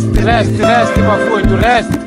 leste, leste, leste, Bafoito, leste.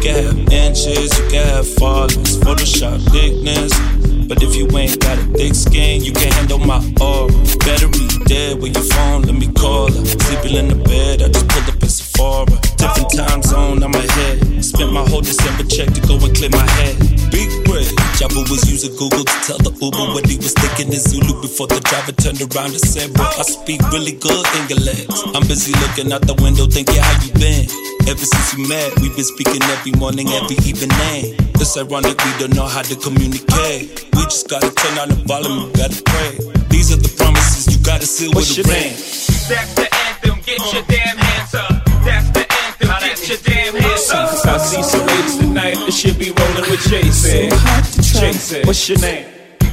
Rest, rest, handle my aura. Battery dead with your phone, let me call her. Sleeping in the bed, I just pulled up in Sephora. Different time zone on my head. Spent my whole December check to rest. around and said, Bro, I speak really good English. I'm busy looking out the window thinking how you been. Ever since you met, we've been speaking every morning, every evening. It's ironic we don't know how to communicate. We just gotta turn on the volume, we gotta pray. These are the promises you gotta seal with a ring. That's the anthem, get your damn hands up. That's the anthem, get your damn hands up. I see some ladies tonight that should be rolling with Jason. Jason, what's your name?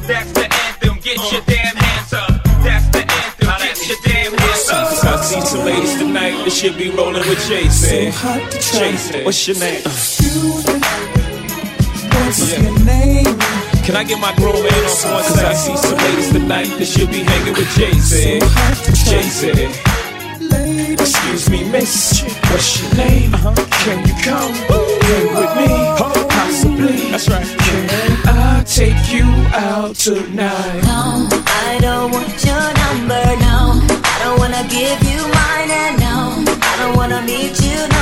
That's the anthem, get your damn hands up. That's the anthem. Get your damn hands up. I see some ladies tonight that should be rolling with Jason. Jason, what's your name? What's yeah. your name? Can I get my grown man on for one Cause I see some ladies tonight that should be hanging with Jason. Jason. Excuse me, miss. What's your name? Uh-huh. Can you come hang with me? Possibly. That's right. Can I take you out tonight? No, I don't want your number. No, I don't wanna give you mine. And no, I don't wanna meet you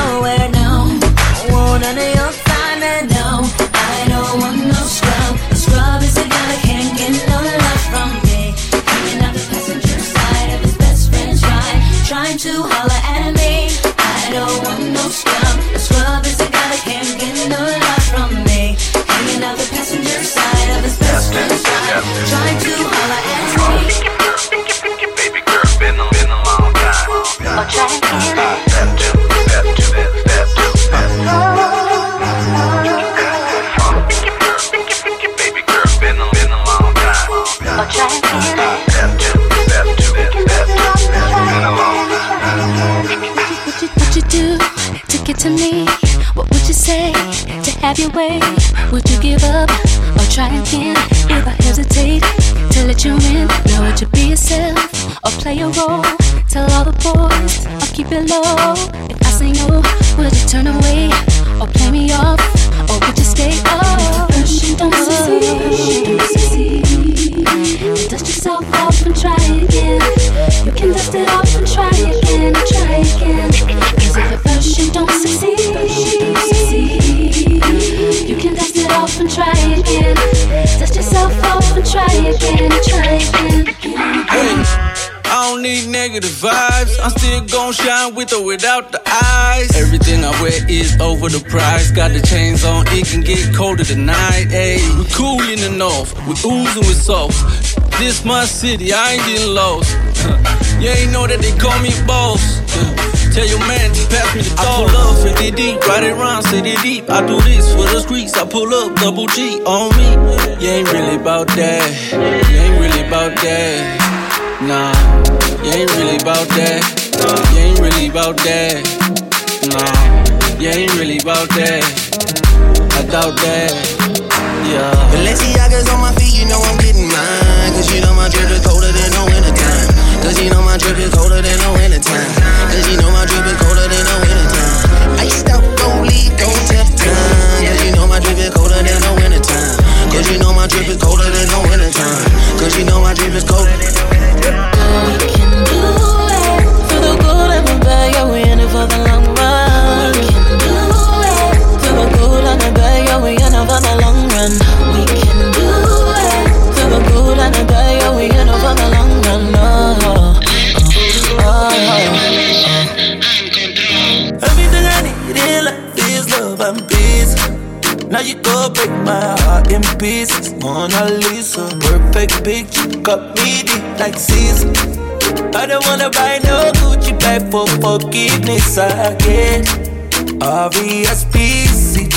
to me? What would you say to have your way? Would you give up or try again? If I hesitate to let you in, now would you be yourself or play a role? Tell all the boys I'll keep it low. If I say no, would you turn away or play me off? Or would you stay? Oh, don't succeed. Yourself off and try again. You can dust it off and try again, and try again. Cause if at first you don't succeed, you can dust it off and try again. Dust yourself off and try again, and try again. I don't need negative vibes. I'm still gon' shine with or without the eyes. Everything I wear is over the price. Got the chains on, it can get colder tonight. Ayy, we cool in the north, we oozing with sauce. This my city, I ain't getting lost. you ain't know that they call me boss. Tell your man to pass me the dog. I pull up 50 deep, ride it round, city deep. I do this for the streets. I pull up double G on me. You ain't really about that. You ain't really about that. Nah, you ain't really about that. You ain't really about that. Nah, you ain't really about that. I doubt that. Yeah. Balenciaga's on my feet, you know I'm getting mine. Cause you know my drip is colder than no winter time. Cause you know my drip is colder than no winter time. Cause you know my drip is colder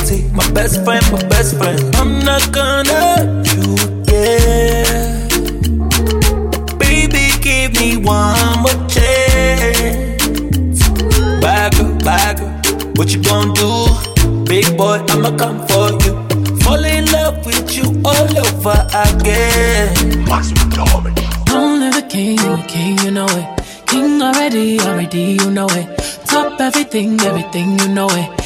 R-E-S-P-C-T. My best friend, my best friend. I'm not gonna hurt you again. Baby, give me one more chance. Bad girl, bad girl, what you gonna do? Big boy, I'ma come for you. Fall in love with you all over again. Maximum Only the king, you king, you know it. King already, already, you know it. Top everything, everything, you know it.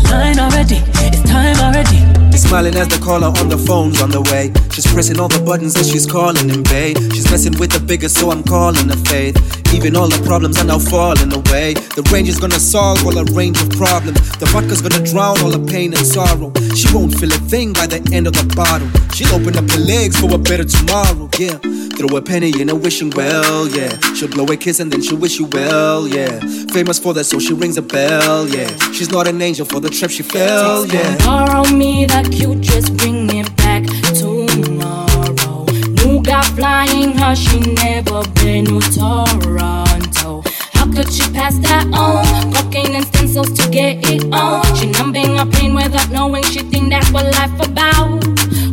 line already, it's time already. Smiling as the caller on the phone's on the way. She's pressing all the buttons as she's calling in babe. She's messing with the biggest, so I'm calling her faith. Even all the problems are now falling away. The range is gonna solve all a range of problems. The vodka's gonna drown all the pain and sorrow. She won't feel a thing by the end of the bottle. She'll open up her legs for a better tomorrow, yeah. Throw a penny in a wishing well, yeah. She'll blow a kiss and then she'll wish you well, yeah. Famous for that, so she rings a bell, yeah. She's not an angel for the trip she fell, yeah. Borrow me that cute, just bring it back tomorrow. New guy flying her, she never been to Toronto. How could she pass that on? Cocaine and stem cells to get it on. She numbing her pain without knowing she think that's what life about.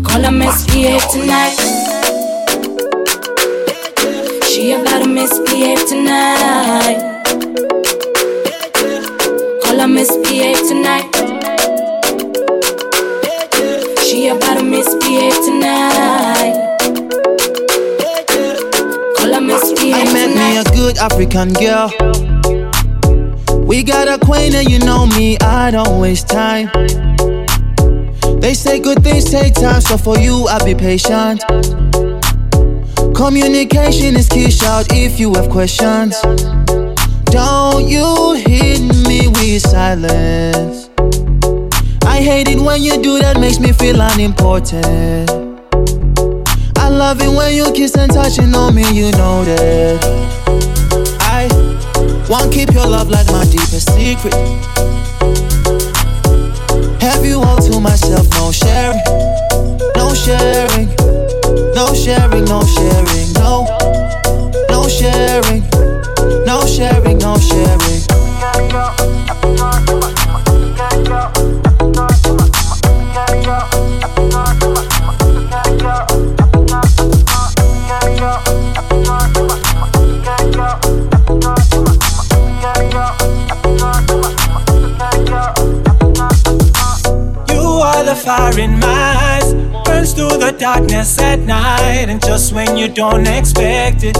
Call her misbehave tonight. She about to misbehave tonight. Call her misbehave tonight. A African girl. We got acquainted, you know me, I don't waste time. They say good things take time, so for you, I'll be patient. Communication is key, shout if you have questions. Don't you hit me with silence. I hate it when you do that, makes me feel unimportant. I love it when you kiss and touching on me, you know that. I want keep your love like my deepest secret. Have you all to myself, no sharing, no sharing, no sharing, no sharing, no, no sharing, no sharing, no sharing. Fire in my eyes, burns through the darkness at night, and just when you don't expect it,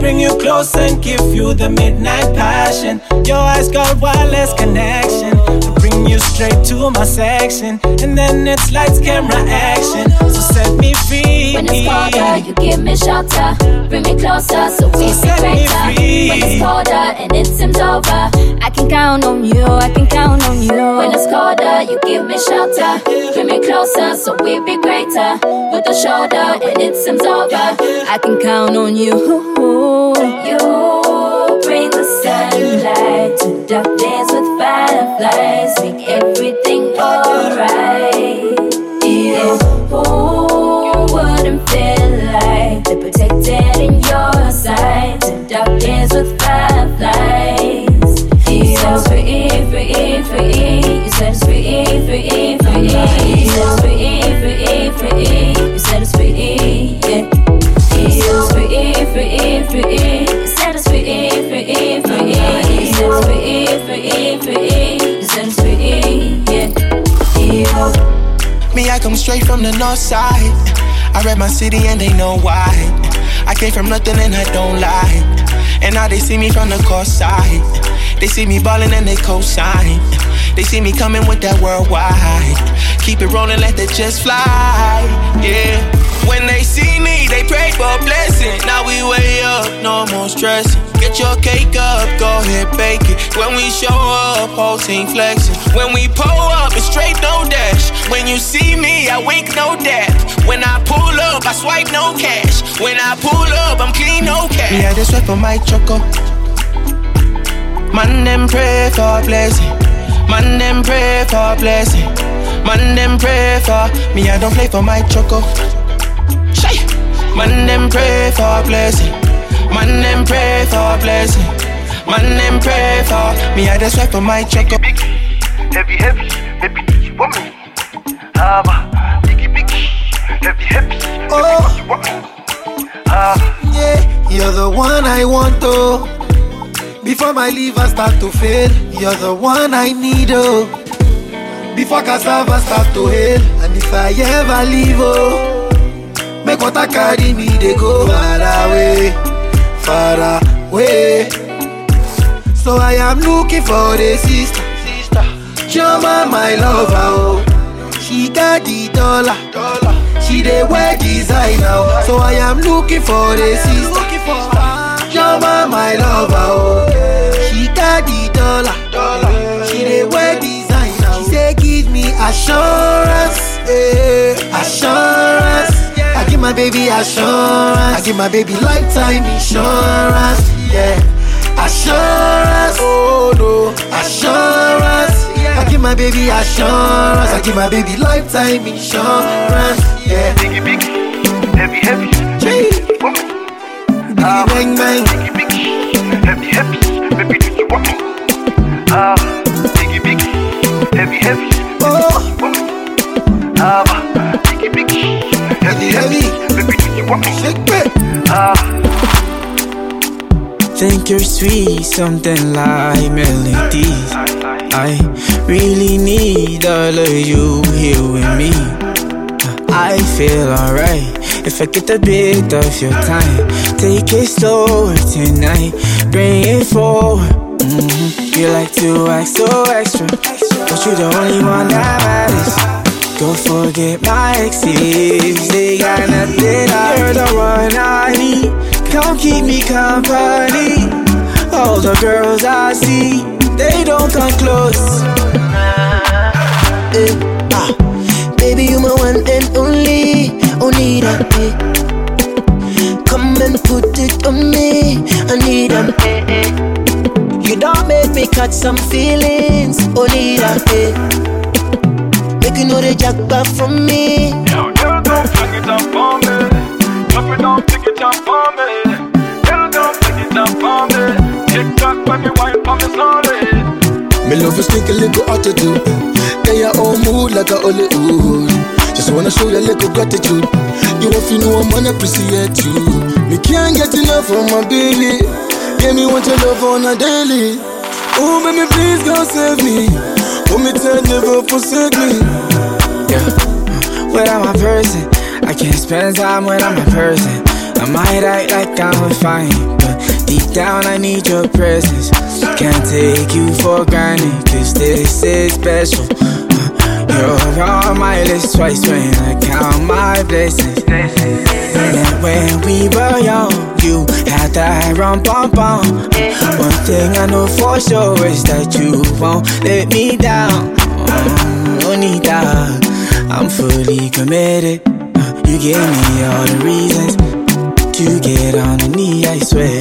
bring you close and give you the midnight passion. Your eyes got wireless connection, bring you straight to my section, and then it's lights, camera, action. So set me free. When it's colder, you give me shelter. Bring me closer so we So be set me greater. free. When it's colder and it seems over, I can count on you. I can count on you. When it's colder, you give me shelter. Bring me closer so we be greater. With the shoulder and it seems over, I can count on you. You sunlight to dark days with fireflies. Make everything come straight from the north side. I rep my city and they know why. I came from nothing and I don't lie. And now they see me from the coast side. They see me ballin' and they co-sign. They see me coming with that worldwide. Keep it rolling, let the jets fly. Yeah. When they see me, they pray for a blessing. Now we way up, no more stressing. Get your cake up, go ahead, bake it. When we show up, whole team flexing. When we pull up, straight no dash. When you see me, I wink no death. When I pull up, I swipe no cash. When I pull up, I'm clean no cash. Yeah, this swipe for my choco. Man, them pray for blessing. Man, them pray for blessing. Man, them pray for me. I don't play for my choco. Shy. Man, them pray for blessing. Man, them pray for blessing. Man, them pray for me. I just swipe for my choco. Heavy, heavy, you want me? Hava, biggie, biggie, heavy, heavy, baby, Oh. do you want me? Hava. Yeah, you're the one I want to. Before my liver start to fail, you're the one I need oh. Before cassava start to hail, and if I ever leave oh, make water carry me they go far away, far away. So I am looking for a sister, Choma my lover oh, she got the dollar, dollar. She dey wear designer oh. So I am looking for a sister. Choma my lover, oh. She got the dollar, dollar. She dey wear designer. She say give me assurance, eh, assurance. I give my baby assurance. I give my baby lifetime insurance, my baby assurance. I give my baby lifetime insurance, yeah. Biggie, biggie, heavy, heavy, Gee. do you want? Biggie bang bang. Biggie, biggie, heavy, heavy, baby, do you want me? Ah, biggie, biggie, heavy, heavy, Oh, ah, biggie, biggie, heavy, heavy, baby, do you want me? shake it. Ah. Think you're sweet, something like melodies. I really need all of you here with me. I feel alright if I get a bit of your time. Take it slower tonight, bring it forward. Mhm. You like to act so extra, but you're the only one that matters. Go forget my exes, they got nothing. You're the one I need. Come keep me company. All the girls I see, they don't come close. Eh, ah. Baby, you my one and only, only that. Eh. Come and put it on me, I need them. Eh. You don't make me catch some feelings, only that. Eh. Make you know the jackpot from me. Yo, girl, don't pick it up for me. Drop it down, pick it up for me. Girl, don't pick it up for me. Tick tock, baby, wine for me slowly. Me love you sneak a little attitude. Get your own mood like a only hood. Just wanna show you a little gratitude. You want to know I'm appreciate you. Me can't get enough of my baby. Give me what you love on a daily. Oh, baby, please God save me. Oh, me tell never forsake me. Yeah. I'm a person, I can't spend time when I'm a person. I might act like I'm fine, but deep down I need your presence. Can't take you for granted, cause this is special. You're on my list twice when I count my blessings. And when we were young, you had that rum bum bum. One thing I know for sure is that you won't let me down. That. I'm fully committed. You gave me all the reasons to get on the knee, I swear.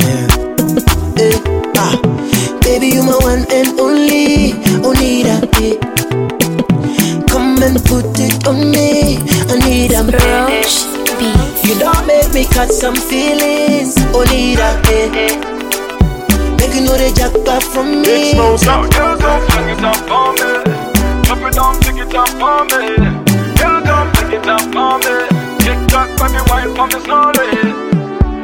Eh, ah. Baby, you my one and only, only that. Eh. Come and put it on me, I need them. You don't make me catch some feelings, only that. Eh. Make you know the jackpot from me. Yo, girl, don't pick it up for me. It down, pick it up for me. Girl, don't pick it up for me. Tick tock, baby, wine for me slowly.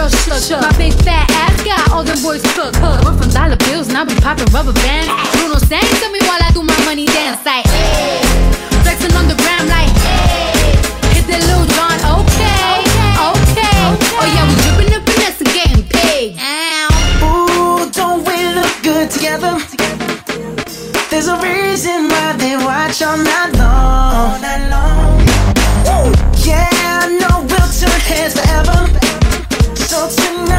girls shook. shook. My big fat ass got all them boys cook. cook. We're from dollar bills and I be popping rubber bands. Bruno sang to me while I do my money dance like. Hey. Flexing on the gram like. Hey. Hit the Lil Jon, okay, okay. Oh yeah, we dripping the finesse and getting paid. Ooh, don't we look good together? There's a reason why they watch all night long. All night long. Yeah, I know we'll turn heads forever. So tonight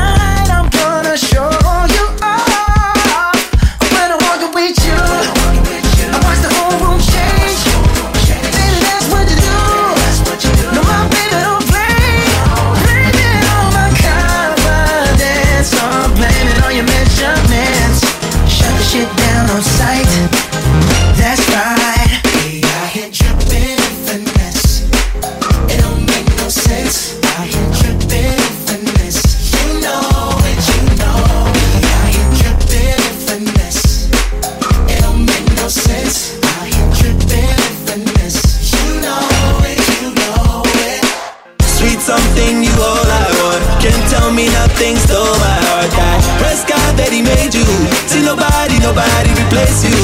nobody, nobody replace you.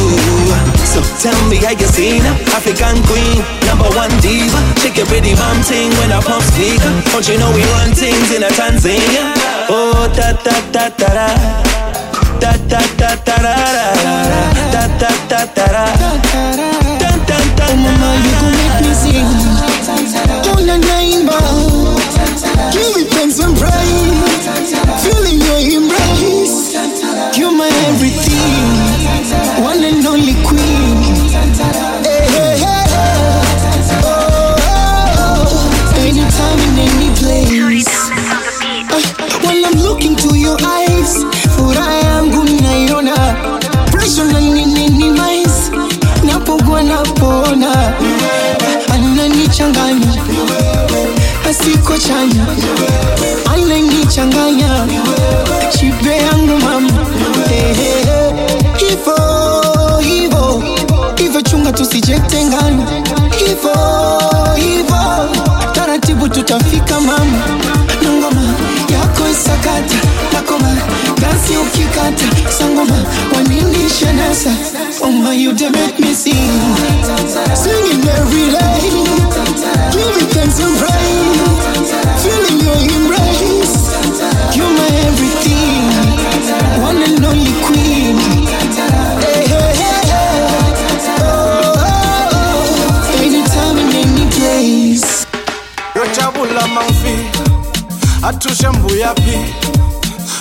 So tell me how you seen African queen, number one diva. Shake your pretty bum ting when I pump speaker. Don't you know we run things in a Tanzania? Oh da da da da da. Da da da da da da. Da da da da da. Dun dun dun. Oh mama, you gon' make me sing. Una naimba, give me thanks and praise. Tusijetengana, hivo hivo, taratibu tutafika mama, na ngoma yako isakata nakoma dansi ukikata. Sangoma waninisha nasa. Oma you dey make me sing. Singing every day. Give me thanks and praise. Feeling your embrace athushe mbuyaphi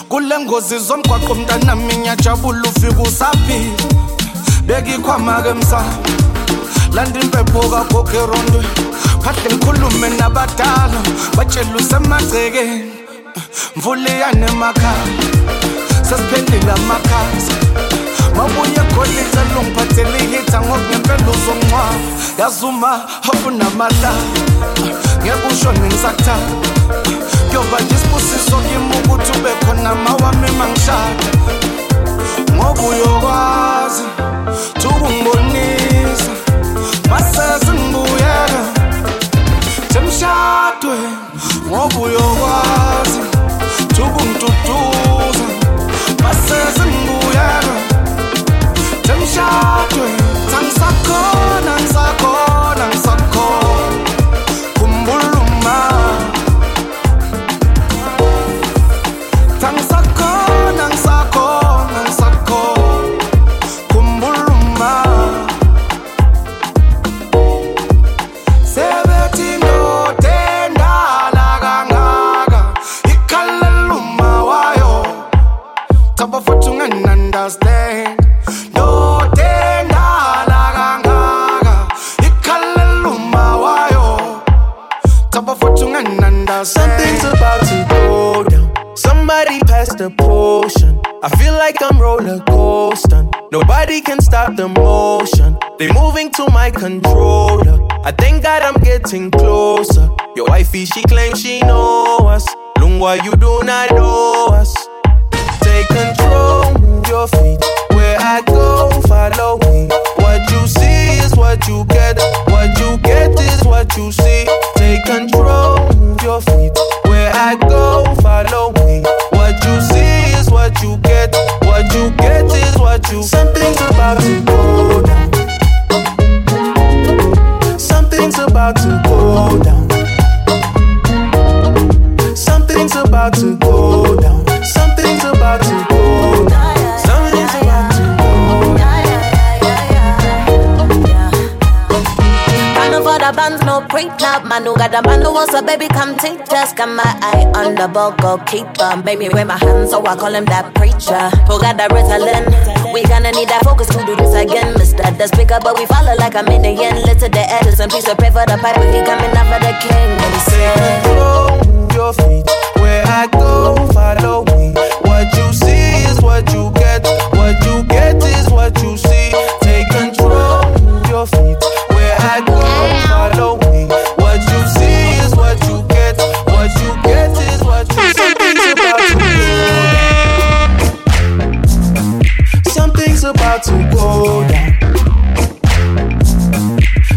kule ngozi zomgwaqo mntanami ngiyajabula ufika usaphi? Bekikhwama-ke msana landa impepho kagogo erondweni phahle ngikhulume nabadala batshela usemagcekeni mvula iyane emakhaya sesiphendile amakhaza mabuye golide lungiphathele ihitha ngoba ngempela uzongcwaba. Yazuma awunamahla ngeke ushone ngisakuthanda kuyoba nje isibusiso kimi ukuthi ube khona mawami mangishada ngoba uyokwazi tukungibonisa masesingibuyeka semshadweni ngoba uyokwazi tukungiduduza masesingibuyeka Somebody passed the potion. I feel like I'm roller coaster. Nobody can stop the motion. They moving to my controller. I thank God I'm getting closer. Your wifey, she claims she know us. Lungwa, you do not know us. Take control, move your feet. Where I go, follow me. What you see is what you get. What you get is what you see. Take control, move your feet. I go, follow me. What you see is what you get. What you get is what you. Something's about to go down. Something's about to go down. Something's about to go down. Something's about to. No prenup. Man who got the man who wants a baby, come take just got my eye on the ball, goalkeeper. Baby, with my hands, so I call him that preacher. Who got that Ritalin? We gonna need that focus to do this again. Mr. The speaker, but we follow like a minion. Little the Edison, of pray for the pipe. He coming out for the king. And he said, your feet where I go, follow me. What you see is. What you get about to go down.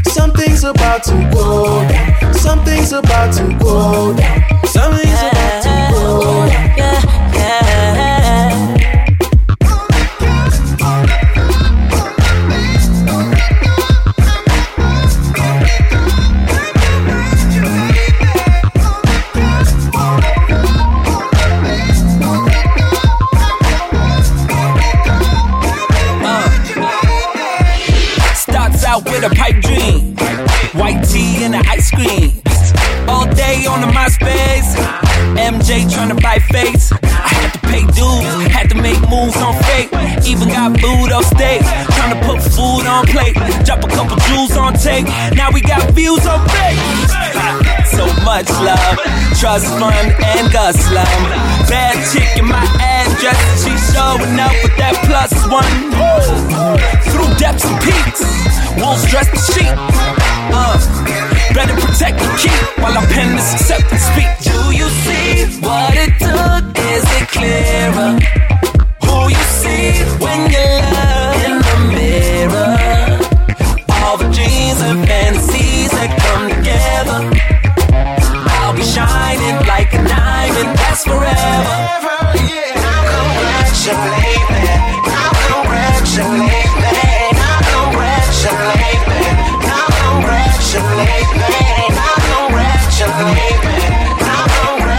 Something's about to go down. Something's about to go down. Something's about jewels on tape. Now we got views on fake. So much love, trust fund and Gus love. Bad chick in my address, she showing up with that plus one. Through depths and peaks, wolves dress the sheep. Uh, better protect the key while I pen this acceptance speech. Do you see what it took? Is it clearer? Who you see when you look and that come together. I'll be shining like a diamond, that's forever. Congratulate me. Congratulate me. Congratulate me. Congratulate me. Congratulate me.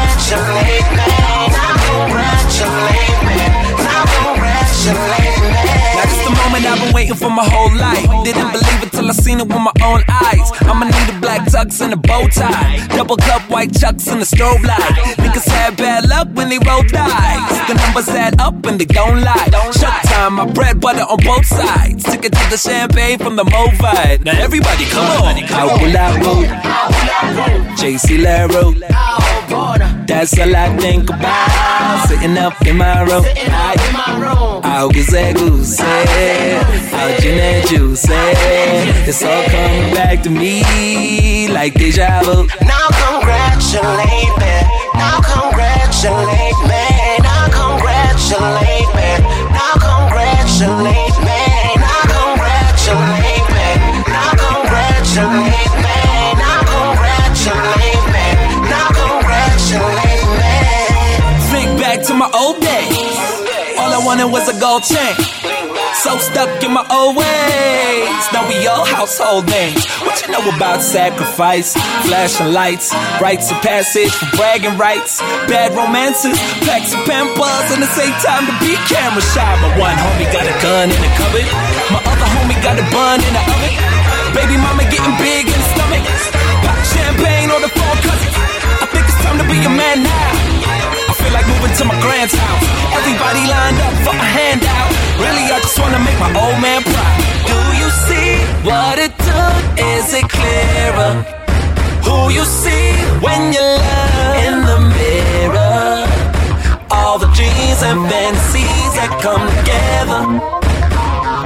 Congratulate me. The moment I've been waiting for my whole life. Didn't believe it till I seen it with my own eyes. Tux and a bow tie, double cup white chucks and a strobe light. Niggas had bad luck when they roll dice. The numbers add up and they don't lie. Showtime, my bread butter on both sides. Took it to the champagne from the Movite. Now everybody, come on. How will I roll? JC Laro. That's all I think about. Sitting up in my room. Algo Zé Goose, Algin and Juice. It's all coming back to me like deja vu. Now congratulate me. Wanted was a gold chain. So stuck in my old ways. Now we all household names. What you know about sacrifice? Flashing lights, rites of passage for bragging rights. Bad romances, packs of pampers, and it ain't time to be camera shy. My one homie got a gun in the cupboard. My other homie got a bun in the oven. Baby mama getting big in the stomach. Pop champagne on the phone cousins. I think it's time to be a man now. Feel like moving to my grand's house. Everybody lined up for a handout. Really, I just wanna make my old man proud. Do you see what it took? Is it clearer? Who you see when you look in the mirror? All the dreams and fantasies that come together.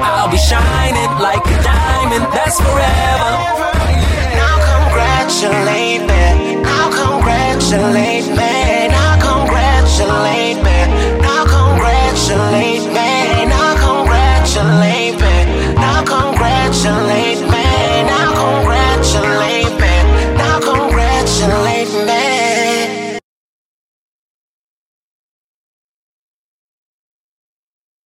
I'll be shining like a diamond, that's forever. Now congratulate me. Now congratulate me congratulate me. Now congratulate me. Now congratulate me. Now congratulate.